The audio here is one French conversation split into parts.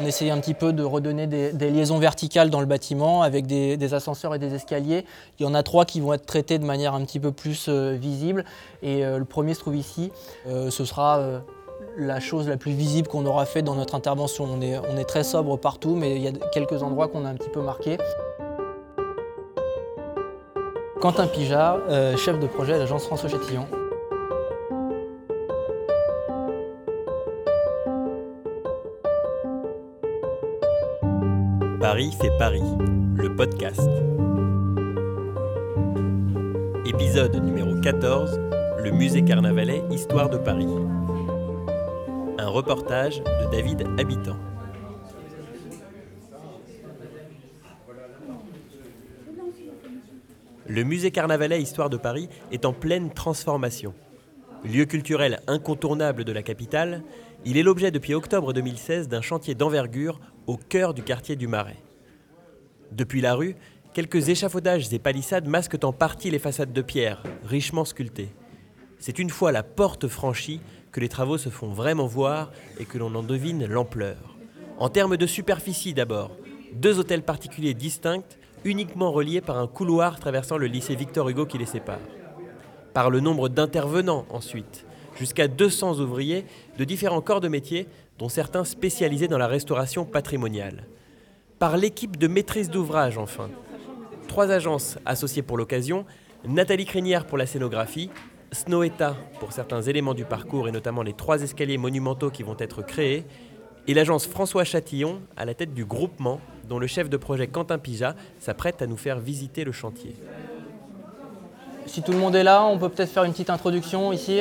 On essayait un petit peu de redonner des, liaisons verticales dans le bâtiment avec des, ascenseurs et des escaliers. Il y en a trois qui vont être traités de manière un petit peu plus euh, visible. Et euh, le premier se trouve ici. Euh, ce sera la chose la plus visible qu'on aura fait dans notre intervention. On est, on est très sobre partout, mais il y a quelques endroits qu'on a un petit peu marqués. Quentin Pijard, chef de projet à l'agence François Chatillon. Paris fait Paris, le podcast. Épisode numéro 14, le musée carnavalet Histoire de Paris. Un reportage de David Habitant. Le musée carnavalet Histoire de Paris est en pleine transformation. Lieu culturel incontournable de la capitale, il est l'objet depuis octobre 2016 d'un chantier d'envergure au cœur du quartier du Marais. Depuis la rue, quelques échafaudages et palissades masquent en partie les façades de pierre, richement sculptées. C'est une fois la porte franchie que les travaux se font vraiment voir et que l'on en devine l'ampleur. En termes de superficie d'abord, deux hôtels particuliers distincts, uniquement reliés par un couloir traversant le lycée Victor Hugo qui les sépare. Par le nombre d'intervenants ensuite, jusqu'à 200 ouvriers de différents corps de métier, dont certains spécialisés dans la restauration patrimoniale. Par l'équipe de maîtrise d'ouvrage, enfin. Trois agences associées pour l'occasion, Nathalie Crinière pour la scénographie, Snoeta pour certains éléments du parcours et notamment les trois escaliers monumentaux qui vont être créés, et l'agence François Chatillon à la tête du groupement dont le chef de projet Quentin Pija s'apprête à nous faire visiter le chantier. Si tout le monde est là, on peut peut-être faire une petite introduction ici.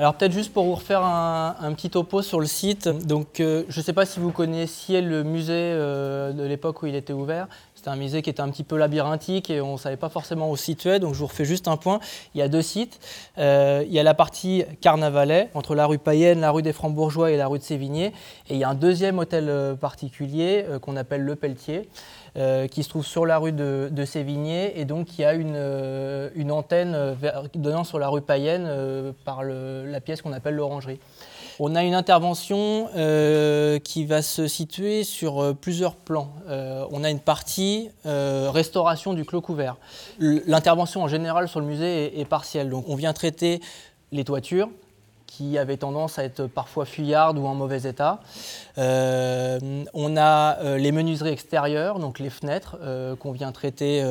Alors peut-être juste pour vous refaire un, petit topo sur le site. Donc euh, je ne sais pas si vous connaissiez le musée euh, de l'époque où il était ouvert. C'était un musée qui était un petit peu labyrinthique et on ne savait pas forcément où se situer. Donc je vous refais juste un point. Il y a deux sites. Euh, il y a la partie Carnavalet, entre la rue Payenne, la rue des Francs-Bourgeois et la rue de Sévigné. Et il y a un deuxième hôtel particulier qu'on appelle Le Pelletier. Euh, qui se trouve sur la rue de, Sévigné et donc qui a une, euh, antenne euh, donnant sur la rue Payenne par la pièce qu'on appelle l'orangerie. On a une intervention qui va se situer sur plusieurs plans. on a une partie restauration du clos couvert. L'intervention en général sur le musée est partielle. Donc on vient traiter les toitures, qui avaient tendance à être parfois fuyardes ou en mauvais état. Euh, on a euh, les menuiseries extérieures, donc les fenêtres euh, qu'on vient traiter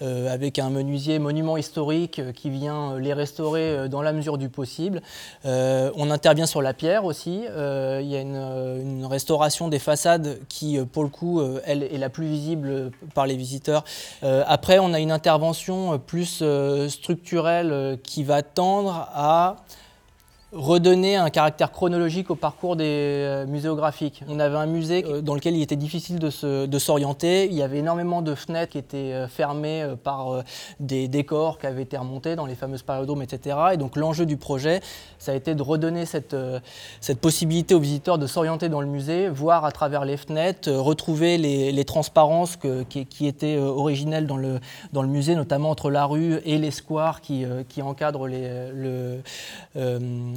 avec un menuisier monument historique qui vient les restaurer dans la mesure du possible. on intervient sur la pierre aussi. il y a une, restauration des façades qui, pour le coup, elle est la plus visible par les visiteurs. après, on a une intervention plus structurelle qui va tendre à redonner un caractère chronologique au parcours des euh, muséographiques. On avait un musée euh, dans lequel il était difficile de s'orienter. Il y avait énormément de fenêtres qui étaient euh, fermées par des décors qui avaient été remontés dans les fameuses périodromes, etc. Et donc l'enjeu du projet, ça a été de redonner cette, possibilité aux visiteurs de s'orienter dans le musée, voir à travers les fenêtres, retrouver les, transparences qui, étaient originelles dans le, musée, notamment entre la rue et les squares qui, qui encadrent les, le,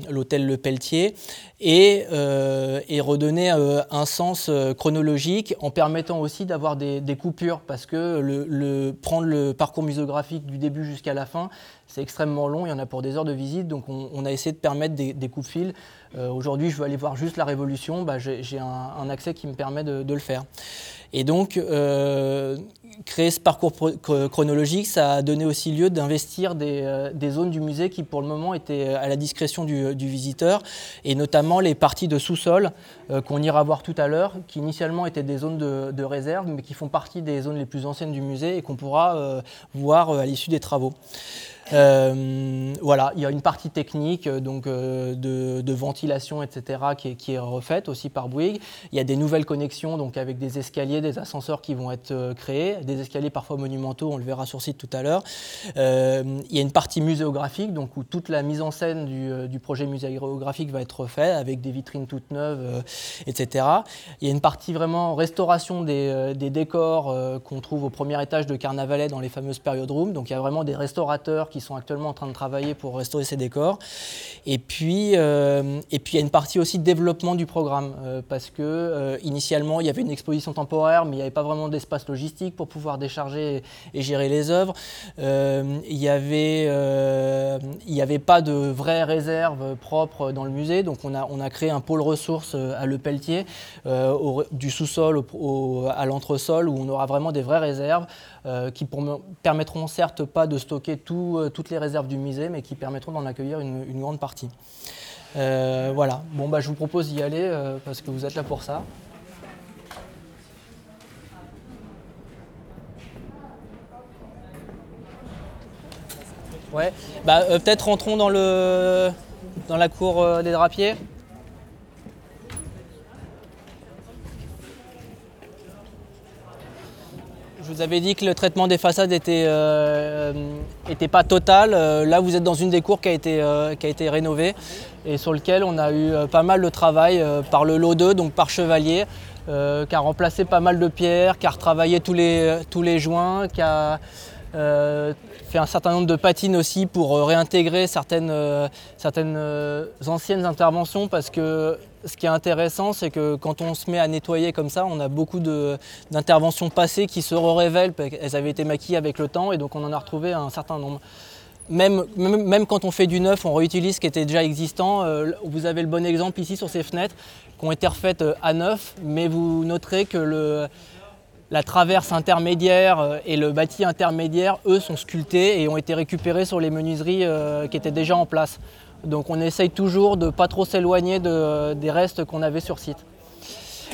l'hôtel Le Pelletier, et, euh, redonner euh, un sens euh, chronologique en permettant aussi d'avoir des, coupures, parce que le, prendre le parcours muséographique du début jusqu'à la fin, c'est extrêmement long, il y en a pour des heures de visite, donc on, a essayé de permettre des, coups de fil. Aujourd'hui, je veux aller voir juste la Révolution, bah, j'ai un, accès qui me permet de le faire. Et donc, créer ce parcours chronologique, ça a donné aussi lieu d'investir euh, des, zones du musée qui, pour le moment, étaient à la discrétion du, visiteur, et notamment les parties de sous-sol euh, qu'on ira voir tout à l'heure, qui initialement étaient des zones de, réserve, mais qui font partie des zones les plus anciennes du musée et qu'on pourra euh, voir à l'issue des travaux. Euh, voilà, il y a une partie technique euh, donc, euh, de, ventilation, etc., qui est, refaite aussi par Bouygues. Il y a des nouvelles connexions donc, avec des escaliers, des ascenseurs qui vont être créés, des escaliers parfois monumentaux, on le verra sur site tout à l'heure. il y a une partie muséographique, donc, où toute la mise en scène du, projet muséographique va être faite, avec des vitrines toutes neuves, etc. Il y a une partie vraiment restauration des, décors qu'on trouve au premier étage de Carnavalet dans les fameuses période rooms. Donc il y a vraiment des restaurateurs qui qui sont actuellement en train de travailler pour restaurer ces décors. Et puis, et puis il y a une partie aussi de développement du programme, parce que initialement il y avait une exposition temporaire, mais il n'y avait pas vraiment d'espace logistique pour pouvoir décharger et, gérer les œuvres. il n'y avait, il avait pas de vraies réserves propres dans le musée, donc on a, on a créé un pôle ressources à Le Pelletier, du sous-sol à l'entresol, où on aura vraiment des vraies réserves euh, qui pour, permettront certes pas de stocker euh, toutes les réserves du musée, mais qui permettront d'en accueillir une, grande partie. Euh, voilà, bon bah je vous propose d'y aller parce que vous êtes là pour ça. Ouais, bah, peut-être rentrons dans, le, dans la cour des drapiers. Vous avais dit que le traitement des façades n'était euh, pas total. Euh, là, vous êtes dans une des cours qui a été, euh, qui a été rénovée et sur lequel on a eu pas mal de travail par le lot 2, donc par Chevalier, qui a remplacé pas mal de pierres, qui a retravaillé tous les, tous les joints, qui a fait un certain nombre de patines aussi pour réintégrer certaines, certaines anciennes interventions parce que ce qui est intéressant, c'est que quand on se met à nettoyer comme ça, on a beaucoup d'interventions passées qui se révèlent. Elles avaient été maquillées avec le temps et donc on en a retrouvé un certain nombre. Même, même, quand on fait du neuf, on réutilise ce qui était déjà existant. Euh, vous avez le bon exemple ici sur ces fenêtres qui ont été refaites euh, à neuf, mais vous noterez que le, la traverse intermédiaire euh, et le bâti intermédiaire, eux, sont sculptés et ont été récupérés sur les menuiseries qui étaient déjà en place. Donc on essaye toujours de ne pas trop s'éloigner des restes qu'on avait sur site.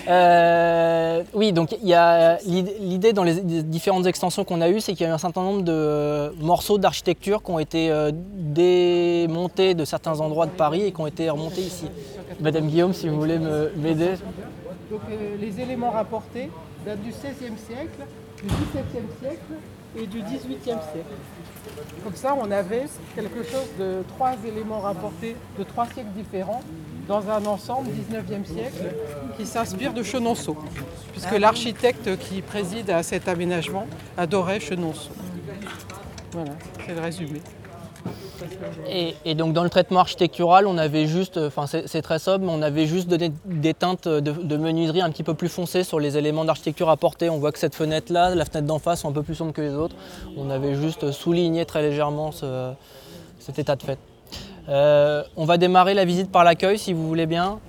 Euh, oui, donc il y a l'idée dans les différentes extensions qu'on a eues, c'est qu'il y a eu un certain nombre de morceaux d'architecture qui ont été euh, démontés de certains endroits de Paris et qui ont été remontés ici. Madame Guillaume, si vous voulez m'aider. Donc euh, les éléments rapportés datent du XVIe siècle, du XVIIe siècle et du XVIIIe siècle. Comme ça, on avait quelque chose de trois éléments rapportés de trois siècles différents dans un ensemble 19e siècle qui s'inspire de Chenonceau, puisque l'architecte qui préside à cet aménagement adorait Chenonceau. Voilà, c'est le résumé. Et, donc dans le traitement architectural, on avait juste, enfin c'est très sobre, mais on avait juste donné des teintes de, menuiserie un petit peu plus foncées sur les éléments d'architecture apportés. On voit que cette fenêtre-là, la fenêtre d'en face sont un peu plus sombres que les autres. On avait juste souligné très légèrement cet état de fait. Euh, on va démarrer la visite par l'accueil si vous voulez bien.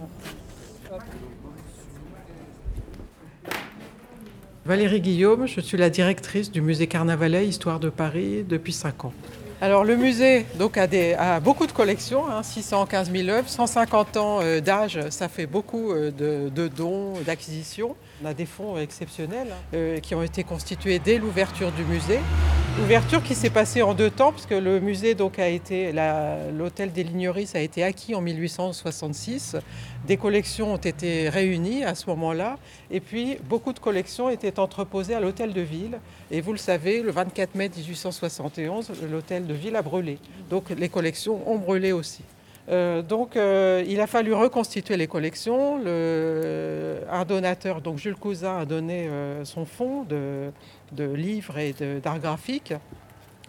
Valérie Guillaume, je suis la directrice du musée Carnavalet Histoire de Paris depuis 5 ans. Alors le musée donc, a, beaucoup de collections, 615 000 œuvres, 150 ans euh, d'âge, ça fait beaucoup euh, de, dons, d'acquisitions. On a des fonds exceptionnels hein, euh, qui ont été constitués dès l'ouverture du musée. Ouverture qui s'est passée en deux temps, puisque le musée donc, a été, l'hôtel des Ligneries a été acquis en 1866. Des collections ont été réunies à ce moment-là, et puis beaucoup de collections étaient entreposées à l'hôtel de ville. Et vous le savez, le 24 mai 1871, l'hôtel de ville a brûlé. Donc les collections ont brûlé aussi. Euh, donc euh, il a fallu reconstituer les collections. un donateur, donc Jules Cousin, a donné euh, son fonds de, de livres et d'art graphique.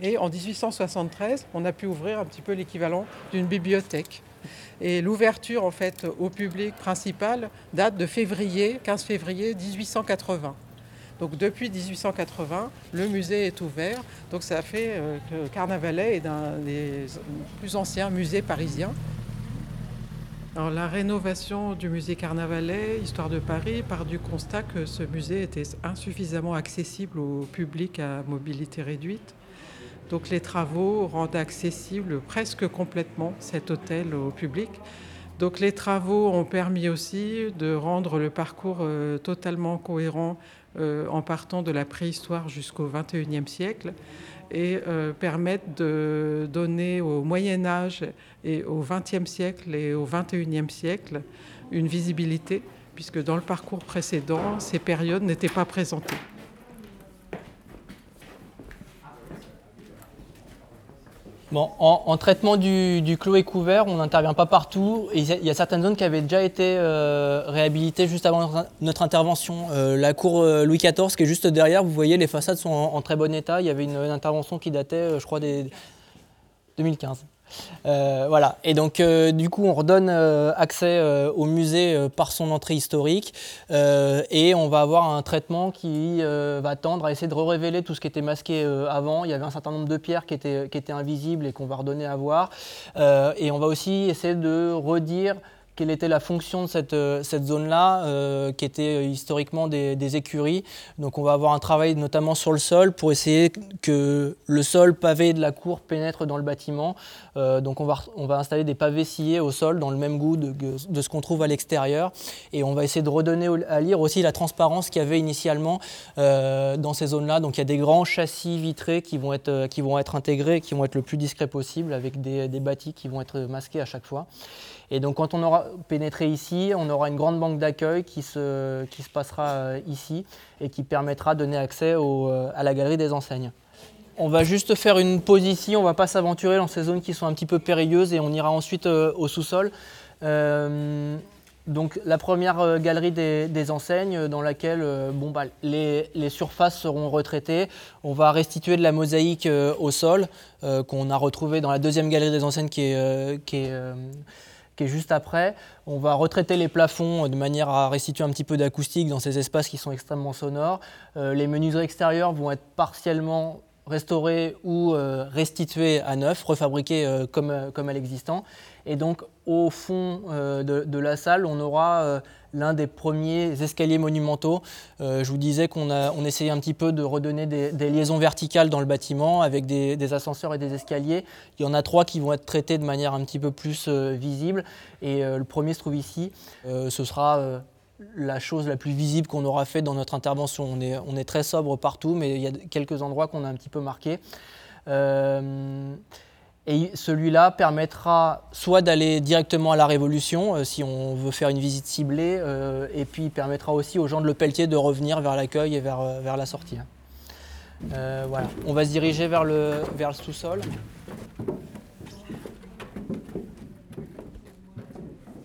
Et en 1873, on a pu ouvrir un petit peu l'équivalent d'une bibliothèque. Et l'ouverture en fait au public principal date de février, 15 février 1880. Donc depuis 1880, le musée est ouvert. Donc ça fait euh, que Carnavalet est un des plus anciens musées parisiens. La rénovation du musée Carnavalet, Histoire de Paris, part du constat que ce musée était insuffisamment accessible au public à mobilité réduite. Donc les travaux rendent accessible presque complètement cet hôtel au public. Donc les travaux ont permis aussi de rendre le parcours euh, totalement cohérent euh, en partant de la préhistoire jusqu'au XXIe siècle et euh, permettent de donner au Moyen Âge et au XXe siècle et au XXIe siècle une visibilité, puisque dans le parcours précédent, ces périodes n'étaient pas présentées. Bon, en, traitement du, du, clos et couvert, on n'intervient pas partout. il y a certaines zones qui avaient déjà été euh, réhabilitées juste avant notre intervention. Euh, la cour euh, Louis XIV, qui est juste derrière, vous voyez, les façades sont en, très bon état. Il y avait une, intervention qui datait, je crois, des, 2015. Euh, voilà. Et donc, euh, du coup, on redonne euh, accès au musée par son entrée historique et on va avoir un traitement qui va tendre à essayer de révéler tout ce qui était masqué avant. Il y avait un certain nombre de pierres qui qui étaient invisibles et qu'on va redonner à voir. et on va aussi essayer de redire quelle était la fonction de cette, euh, zone-là, euh, qui était euh, historiquement des, écuries. Donc on va avoir un travail notamment sur le sol pour essayer que le sol pavé de la cour pénètre dans le bâtiment. donc on va, installer des pavés sciés au sol dans le même goût de, ce qu'on trouve à l'extérieur. Et on va essayer de redonner à lire aussi la transparence qu'il y avait initialement dans ces zones-là. Donc il y a des grands châssis vitrés qui vont être, intégrés, qui vont être le plus discrets possible, avec des, des bâtis qui vont être masqués à chaque fois. Et donc quand on aura pénétré ici, on aura une grande banque d'accueil qui se, qui se passera euh, ici et qui permettra de donner accès euh, à la galerie des enseignes. On va juste faire une pause ici, on ne va pas s'aventurer dans ces zones qui sont un petit peu périlleuses et on ira ensuite euh, au sous-sol. donc la première galerie des, enseignes dans laquelle bon, bah, les, les, surfaces seront retraitées. On va restituer de la mosaïque au sol qu'on a retrouvée dans la deuxième galerie des enseignes qui est, qui est juste après. On va retraiter les plafonds de manière à restituer un petit peu d'acoustique dans ces espaces qui sont extrêmement sonores. Euh, les menuiseries extérieures vont être partiellement restaurées ou euh, restituées à neuf, refabriquées euh, comme, comme à l'existant. Et donc au fond de, la salle, on aura l'un des premiers escaliers monumentaux. Euh, je vous disais qu'on on essayait un petit peu de redonner des, liaisons verticales dans le bâtiment avec des, ascenseurs et des escaliers. Il y en a trois qui vont être traités de manière un petit peu plus euh, visible. Et euh, le premier se trouve ici. ce sera la chose la plus visible qu'on aura fait dans notre intervention. On est, on est, très sobre partout, mais il y a quelques endroits qu'on a un petit peu marqués. Et celui-là permettra soit d'aller directement à la Révolution, euh, si on veut faire une visite ciblée, euh, et puis permettra aussi aux gens de Le Pelletier de revenir vers l'accueil et vers, euh, vers la sortie. voilà. On va se diriger vers le, vers le sous-sol.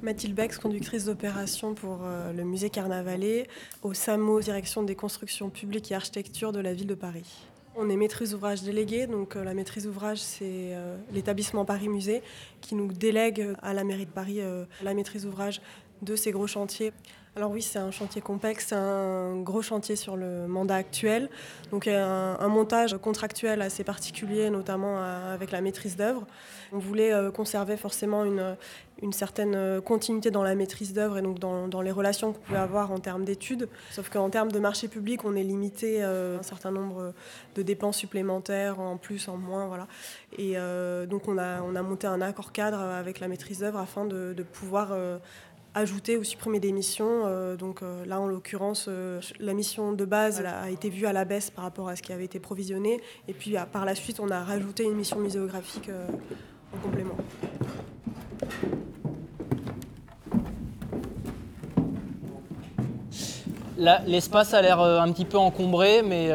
Mathilde Bex, conductrice d'opération pour le musée Carnavalet, au SAMO, direction des constructions publiques et architecture de la ville de Paris. On est maîtrise ouvrage déléguée, donc euh, la maîtrise ouvrage, c'est euh, l'établissement Paris Musée qui nous délègue à la mairie de Paris euh, la maîtrise ouvrage de ces gros chantiers. Alors oui, c'est un chantier complexe, c'est un gros chantier sur le mandat actuel. Donc un, montage contractuel assez particulier, notamment avec la maîtrise d'œuvre. On voulait conserver forcément une, certaine continuité dans la maîtrise d'œuvre et donc dans, les relations qu'on pouvait avoir en termes d'études. Sauf qu'en termes de marché public, on est limité à un certain nombre de dépenses supplémentaires, en plus, en moins. Et donc on a, on a monté un accord cadre avec la maîtrise d'œuvre afin de pouvoir ajouter ou supprimer des missions. Euh, donc euh, là, en l'occurrence, euh, la mission de base a été vue à la baisse par rapport à ce qui avait été provisionné. Et puis par la suite, on a rajouté une mission muséographique en complément. L'espace a l'air un petit peu encombré, mais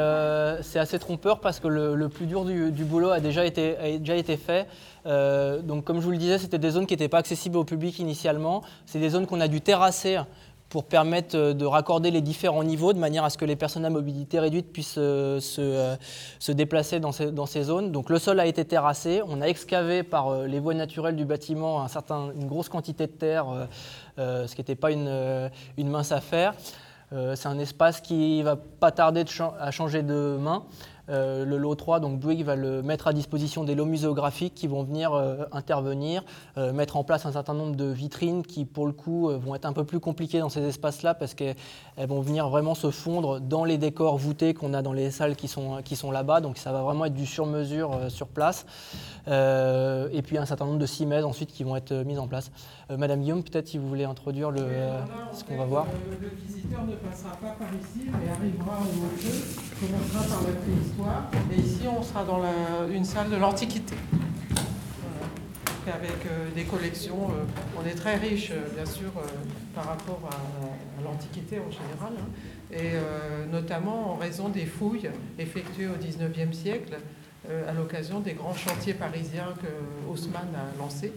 c'est assez trompeur parce que le, plus dur du, boulot a déjà été, fait. Euh, donc comme je vous le disais, c'était des zones qui n'étaient pas accessibles au public initialement. C'est des zones qu'on a dû terrasser pour permettre euh, de raccorder les différents niveaux de manière à ce que les personnes à mobilité réduite puissent euh, se, déplacer dans ces, zones. Donc le sol a été terrassé, on a excavé par les voies naturelles du bâtiment un certain, une grosse quantité de terre, ce qui n'était pas une, mince affaire. C'est un espace qui va pas tarder à changer de main. Euh, le lot 3, donc Bouygues va le mettre à disposition des lots muséographiques qui vont venir euh, intervenir, euh, mettre en place un certain nombre de vitrines qui, pour le coup, vont être un peu plus compliquées dans ces espaces-là parce qu'elles vont venir vraiment se fondre dans les décors voûtés qu'on a dans les salles qui sont, qui sont là-bas. Donc ça va vraiment être du sur-mesure sur place. et puis un certain nombre de cimaises ensuite qui vont être mises en place. Madame Guillaume, peut-être si vous voulez introduire le, ce qu'on va voir. Le, visiteur ne passera pas par ici, mais arrivera au jeu, commencera par la et ici, on sera dans une salle de l'Antiquité. Avec euh, des collections, euh, on est très riche, euh, bien sûr, par rapport à, l'Antiquité en général, hein. et notamment en raison des fouilles effectuées au XIXe siècle à l'occasion des grands chantiers parisiens que Haussmann a lancés.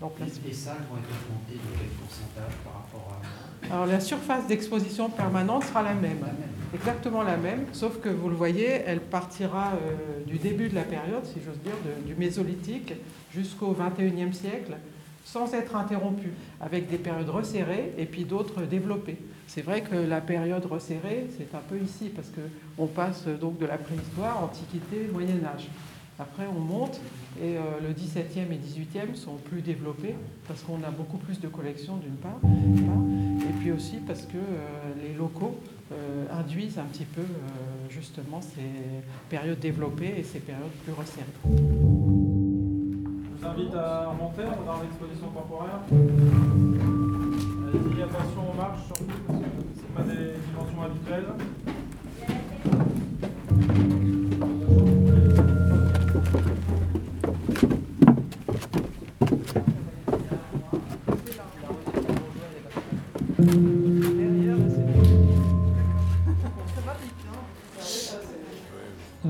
L'emplacement. Les salles vont être augmentées de quel pourcentage par rapport à... Alors la surface d'exposition permanente sera la même, La même. exactement la même, sauf que vous le voyez, elle partira euh, du début de la période, si j'ose dire, de- du Mésolithique jusqu'au XXIe siècle, sans être interrompue, avec des périodes resserrées et puis d'autres développées. C'est vrai que la période resserrée, c'est un peu ici, parce qu'on passe donc de la préhistoire, antiquité, Moyen Âge. Après, on monte et euh, le 17e et 18e sont plus développés parce qu'on a beaucoup plus de collections d'une part, et puis aussi parce que euh, les locaux euh, induisent un petit peu justement ces périodes développées et ces périodes plus resserrées. Je vous invite à remonter, on dans l'exposition temporaire. Allez-y, attention aux marches surtout, parce que ce pas des dimensions habituelles.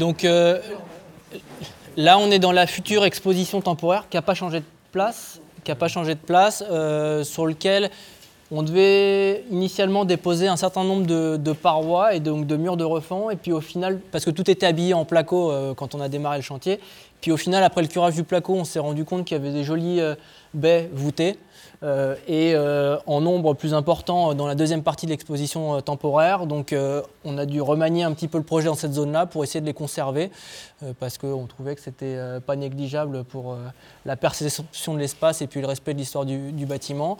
Donc euh, là, on est dans la future exposition temporaire qui n'a pas changé de place, euh, sur lequel on devait initialement déposer un certain nombre de, parois et donc de murs de refend, et puis au final, parce que tout était habillé en placo euh, quand on a démarré le chantier, puis au final, après le curage du placo, on s'est rendu compte qu'il y avait des jolies baies voûtées. Euh, et euh, en nombre plus important dans la deuxième partie de l'exposition euh, temporaire. Donc euh, on a dû remanier un petit peu le projet dans cette zone-là pour essayer de les conserver, euh, parce qu'on trouvait que c'était euh, pas négligeable pour euh, la perception de l'espace et puis le respect de l'histoire du, du bâtiment.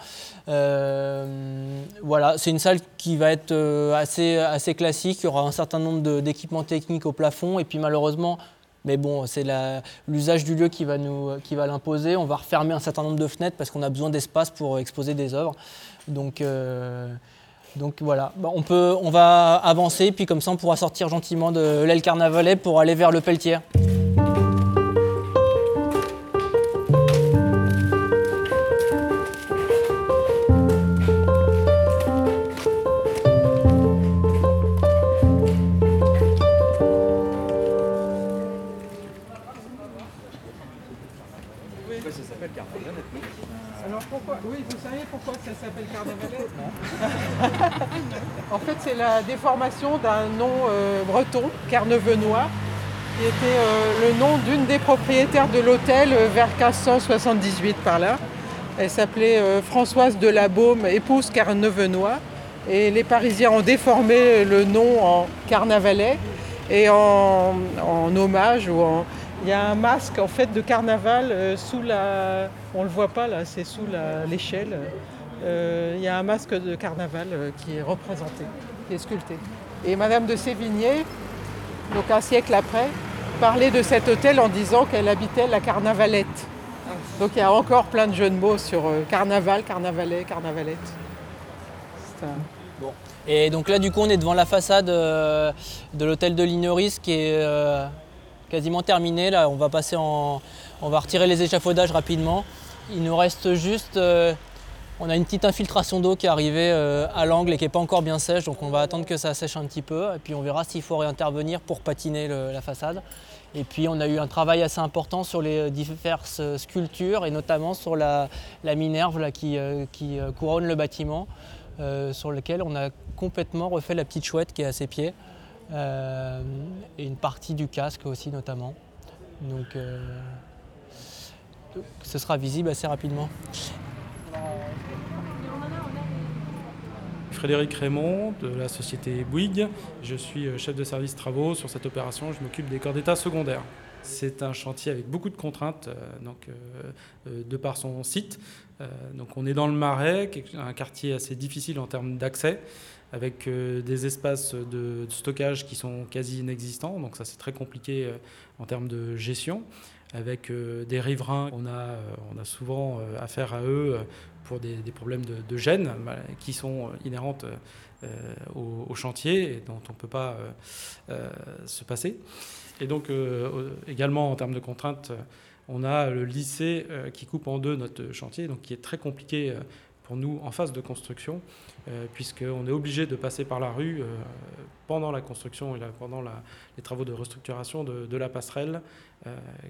Euh, voilà, c'est une salle qui va être euh, assez, assez classique. Il y aura un certain nombre d'équipements techniques au plafond, et puis malheureusement, mais bon, c'est l'usage du lieu qui va, nous, l'imposer. On va refermer un certain nombre de fenêtres parce qu'on a besoin d'espace pour exposer des œuvres. Donc, euh, voilà, on va avancer, puis comme ça on pourra sortir gentiment de l'aile Carnavalet pour aller vers le Pelletier. La déformation d'un nom euh, breton, Carnevenois, qui était euh, le nom d'une des propriétaires de l'hôtel euh, vers 1578 par là. Elle s'appelait Françoise de la Baume, épouse Carnevenois. Et les Parisiens ont déformé le nom en Carnavalet. Et en, hommage, ou en- il y a un masque en fait de carnaval sous la. On le voit pas là, c'est sous l'échelle. Il y a un masque de carnaval qui est représenté, est sculpté. Et Madame de Sévigné, donc un siècle après, parlait de cet hôtel en disant qu'elle habitait la Carnavalette. Donc il y a encore plein de jeux de mots sur euh, carnaval, carnavalet, carnavalette. Un- Et donc là, du coup, on est devant la façade euh, de l'hôtel de Ligneris qui est euh, quasiment terminée. Là, on va passer en, on va retirer les échafaudages rapidement. Il nous reste juste, on a une petite infiltration d'eau qui est arrivée euh, à l'angle et qui n'est pas encore bien sèche, donc on va attendre que ça sèche un petit peu et puis on verra s'il faut réintervenir pour patiner la façade. Et puis on a eu un travail assez important sur les diverses sculptures et notamment sur la, minerve qui, euh, euh, couronne le bâtiment, euh, sur lequel on a complètement refait la petite chouette qui est à ses pieds euh, et une partie du casque aussi notamment. Donc euh, ce sera visible assez rapidement. Frédéric Raymond de la société Bouygues. Je suis euh, chef de service travaux sur cette opération. Je m'occupe des corps d'état secondaires. C'est un chantier avec beaucoup de contraintes, euh, euh, de par son site. On est dans le Marais, un quartier assez difficile en termes d'accès, avec des espaces de, de stockage qui sont quasi inexistants. Donc ça c'est très compliqué en termes de gestion. Avec euh, des riverains, on a, euh, on a souvent euh, affaire à eux pour des, problèmes de, de qui sont inhérentes au, au chantier et dont on ne peut pas se passer. Et donc également en termes de contraintes, on a le lycée qui coupe en deux notre chantier, donc qui est très compliqué pour nous en phase de construction, puisqu'on est obligé de passer par la rue pendant la construction et pendant les travaux de restructuration de, la passerelle,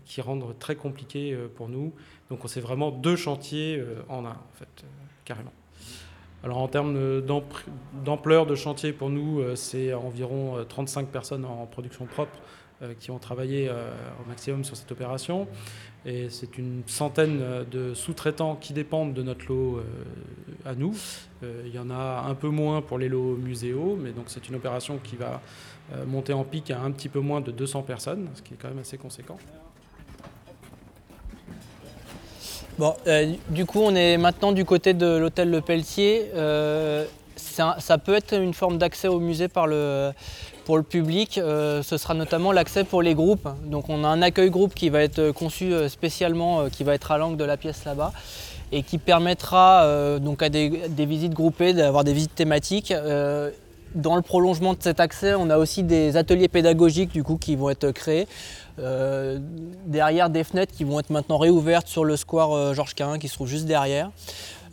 qui rendent très compliqué pour nous. Donc on sait vraiment deux chantiers en un, en fait, carrément. Alors en termes d'ampleur de chantier, pour nous, c'est environ 35 personnes en production propre euh, qui ont travaillé euh, au maximum sur cette opération. Et c'est une centaine de sous-traitants qui dépendent de notre lot euh, à nous. Il y en a un peu moins pour les lots muséaux, mais donc c'est une opération qui va monter en pic à un petit peu moins de 200 personnes, ce qui est quand même assez conséquent. Bon, du coup, on est maintenant du côté de l'hôtel Le Pelletier. Ça, peut être une forme d'accès au musée pour le public, euh, ce sera notamment l'accès pour les groupes. Donc on a un accueil groupe qui va être conçu euh, spécialement, euh, qui va être à l'angle de la pièce là-bas et qui permettra donc à des, visites groupées d'avoir des visites thématiques. dans le prolongement de cet accès, on a aussi des ateliers pédagogiques du coup qui vont être créés. derrière des fenêtres qui vont être maintenant réouvertes sur le square Georges Carin qui se trouve juste derrière.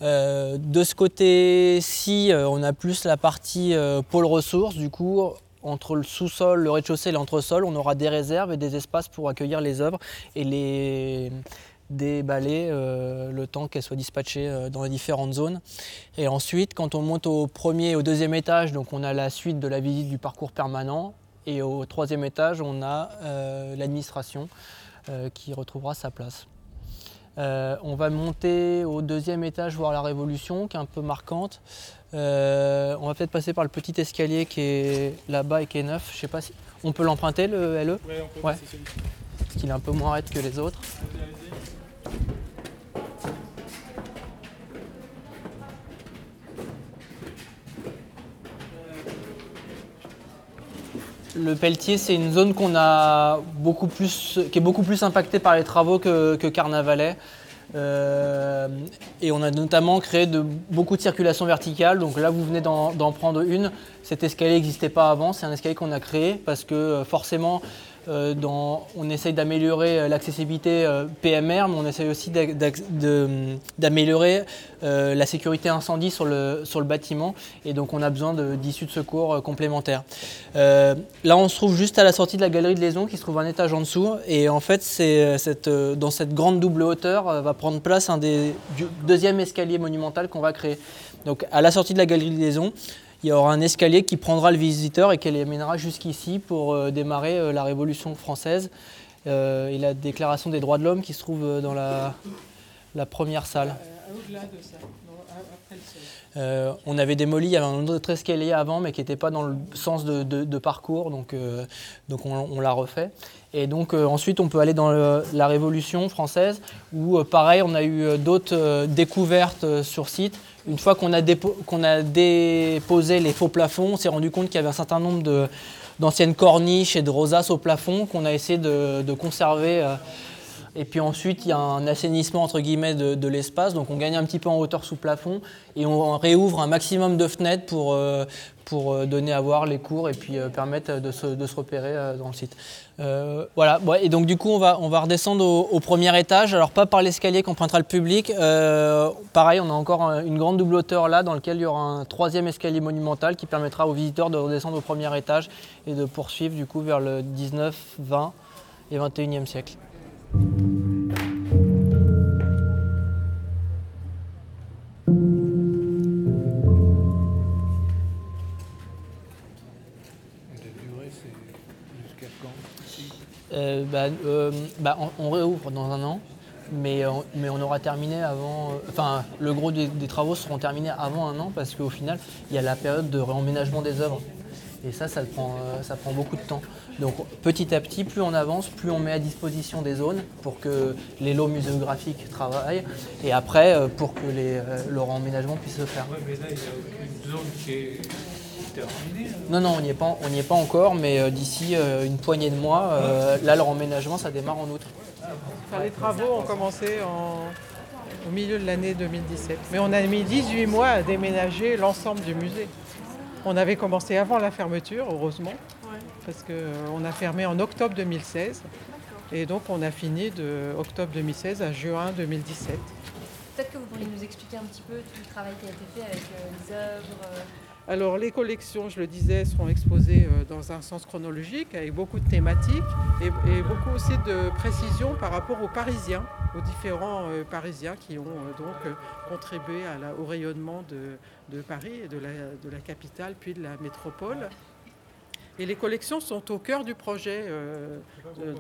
De ce côté-ci, on a plus la partie pôle ressources. Du coup, entre le sous-sol, le rez-de-chaussée et l'entresol, on aura des réserves et des espaces pour accueillir les œuvres et les déballer euh, le temps qu'elles soient dispatchées euh, dans les différentes zones. Et ensuite, quand on monte au premier et au deuxième étage, on a la suite de la visite du parcours permanent. Et au troisième étage, on a euh, l'administration qui retrouvera sa place. On va monter au deuxième étage voir la Révolution, qui est un peu marquante. Euh, on va peut-être passer par le petit escalier qui est là-bas et qui est neuf. Je sais pas si. On peut l'emprunter le LE Oui, on peut. Ouais. Parce qu'il est un peu moins raide que les autres. Le Pelletier, c'est une zone qui est beaucoup plus impactée par les travaux que, Carnavalet. Euh, et on a notamment créé beaucoup de circulation verticale. Donc là, vous venez d'en prendre une. Cet escalier n'existait pas avant. C'est un escalier qu'on a créé parce que euh, forcément, euh, on essaye d'améliorer euh, l'accessibilité euh, PMR, mais on essaye aussi d'améliorer la sécurité incendie sur le, bâtiment. Et donc on a besoin d'issues de, secours complémentaires. là, on se trouve juste à la sortie de la galerie de liaison qui se trouve un étage en dessous. Et en fait, dans cette grande double hauteur va prendre place un des deuxième escalier monumental qu'on va créer. Donc à la sortie de la galerie de liaison, il y aura un escalier qui prendra le visiteur et qui l'amènera jusqu'ici pour euh, démarrer euh, la Révolution française euh, et la Déclaration des droits de l'homme qui se trouve dans la, première salle. Au-delà de ça, on avait démoli, il y avait un autre escalier avant, mais qui n'était pas dans le sens de, parcours, donc, donc on, l'a refait. Et donc ensuite, on peut aller dans la Révolution française, où pareil, on a eu d'autres découvertes sur site. Une fois qu'on a, déposé les faux plafonds, on s'est rendu compte qu'il y avait un certain nombre d'anciennes corniches et de rosaces au plafond qu'on a essayé de, conserver. Euh. Et puis ensuite, il y a un assainissement entre guillemets de, l'espace, donc on gagne un petit peu en hauteur sous plafond et on réouvre un maximum de fenêtres pour, euh, pour euh, donner à voir les cours et puis permettre de se, repérer dans le site. voilà, et donc du coup, on va, on va redescendre au, premier étage. Alors, pas par l'escalier qu'on prendra le public. pareil, on a encore une grande double hauteur là, dans lequel il y aura un troisième escalier monumental qui permettra aux visiteurs de redescendre au premier étage et de poursuivre du coup vers le 19, 20 et 21e siècle. Bah, euh, bah, on, réouvre dans un an, mais, mais on aura terminé avant. Euh, enfin, le gros des, travaux seront terminés avant un an parce qu'au final, il y a la période de réemménagement des œuvres. Et ça, ça prend, beaucoup de temps. Donc petit à petit, plus on avance, plus on met à disposition des zones pour que les lots muséographiques travaillent et après pour que les, leur emménagement puisse se faire. mais là, il a zone qui est. Non, non, on n'y est, pas, on est pas encore, mais d'ici une poignée de mois, là, leur emménagement, ça démarre en août. les travaux ont commencé au milieu de l'année 2017. Mais on a mis 18 mois à déménager l'ensemble du musée. On avait commencé avant la fermeture, heureusement parce qu'on euh, a fermé en octobre 2016. Et donc on a fini de octobre 2016 à juin 2017. Peut-être que vous pourriez nous expliquer expliquer un petit peu tout le travail qui a été fait avec les œuvres alors les collections, je le disais, seront exposées dans un sens chronologique avec beaucoup de thématiques et, beaucoup aussi de précisions par rapport aux Parisiens, aux différents Parisiens qui ont donc contribué au rayonnement de, Paris et de la, capitale puis de la métropole. Et les collections sont au cœur du projet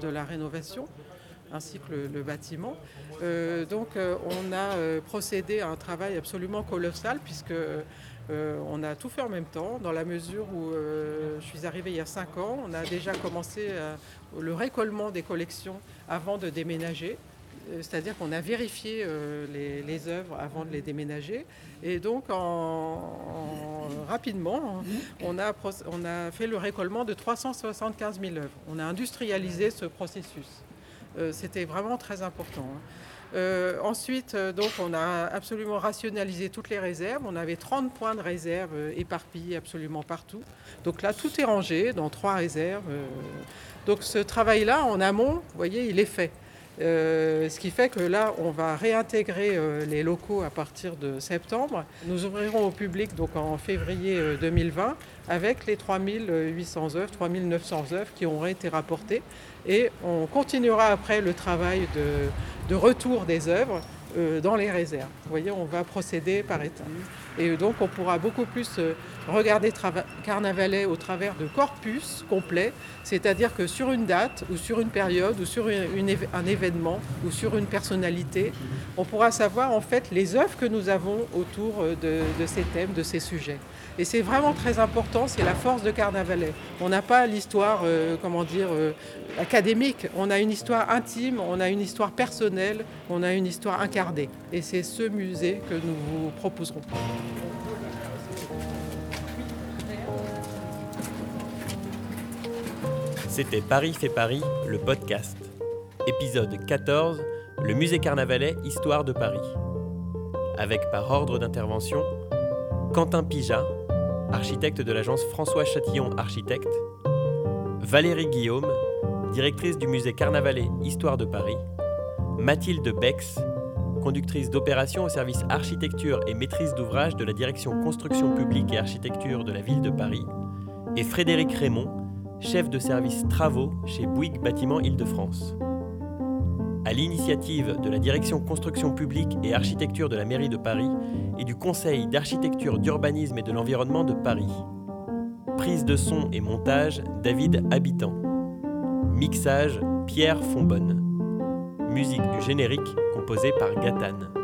de la rénovation ainsi que le, bâtiment. Euh, donc euh, on a euh, procédé à un travail absolument colossal puisque on a tout fait en même temps, dans la mesure où je suis arrivée il y a cinq ans. On a déjà commencé le récollement des collections avant de déménager. C'est-à-dire qu'on a vérifié les, œuvres avant de les déménager. Et donc, en, rapidement, on a, fait le récollement de 375 000 œuvres. On a industrialisé ce processus. Euh, c'était vraiment très important. Hein. Euh, ensuite, euh, donc, on a absolument rationalisé toutes les réserves. On avait 30 points de réserve éparpillés absolument partout. Donc là, tout est rangé dans trois réserves. donc ce travail-là, en amont, vous voyez, il est fait. Ce qui fait que là, on va réintégrer les locaux à partir de septembre. Nous ouvrirons au public donc en février 2020 avec les 3800 œuvres, 3900 œuvres qui auront été rapportées. Et on continuera après le travail de, retour des œuvres euh, dans les réserves. Vous voyez, on va procéder par étapes. Et donc on pourra beaucoup plus euh, regarder Carnavalet au travers de corpus complets, c'est-à-dire que sur une date ou sur une période ou sur un événement ou sur une personnalité, on pourra savoir en fait les œuvres que nous avons autour euh, de ces thèmes, de ces sujets. Et c'est vraiment très important, c'est la force de Carnavalet. On n'a pas l'histoire, euh, comment dire, euh, académique, on a une histoire intime, on a une histoire personnelle, on a une histoire incarnée. Et c'est ce musée que nous vous proposerons. C'était Paris fait Paris, le podcast. Épisode 14, le musée Carnavalet, Histoire de Paris. Avec par ordre d'intervention, Quentin Pijat, architecte de l'agence François Chatillon Architecte, Valérie Guillaume, directrice du musée Carnavalet Histoire de Paris, Mathilde Bex, conductrice d'opération au service architecture et maîtrise d'ouvrage de la direction construction publique et architecture de la ville de Paris, et Frédéric Raymond, chef de service travaux chez Bouygues Bâtiment Île-de-France. À l'initiative de la direction construction publique et architecture de la mairie de Paris, et du Conseil d'architecture, d'urbanisme et de l'environnement de Paris. Prise de son et montage, David Habitant. Mixage, Pierre Fonbonne. Musique du générique composée par Gatane.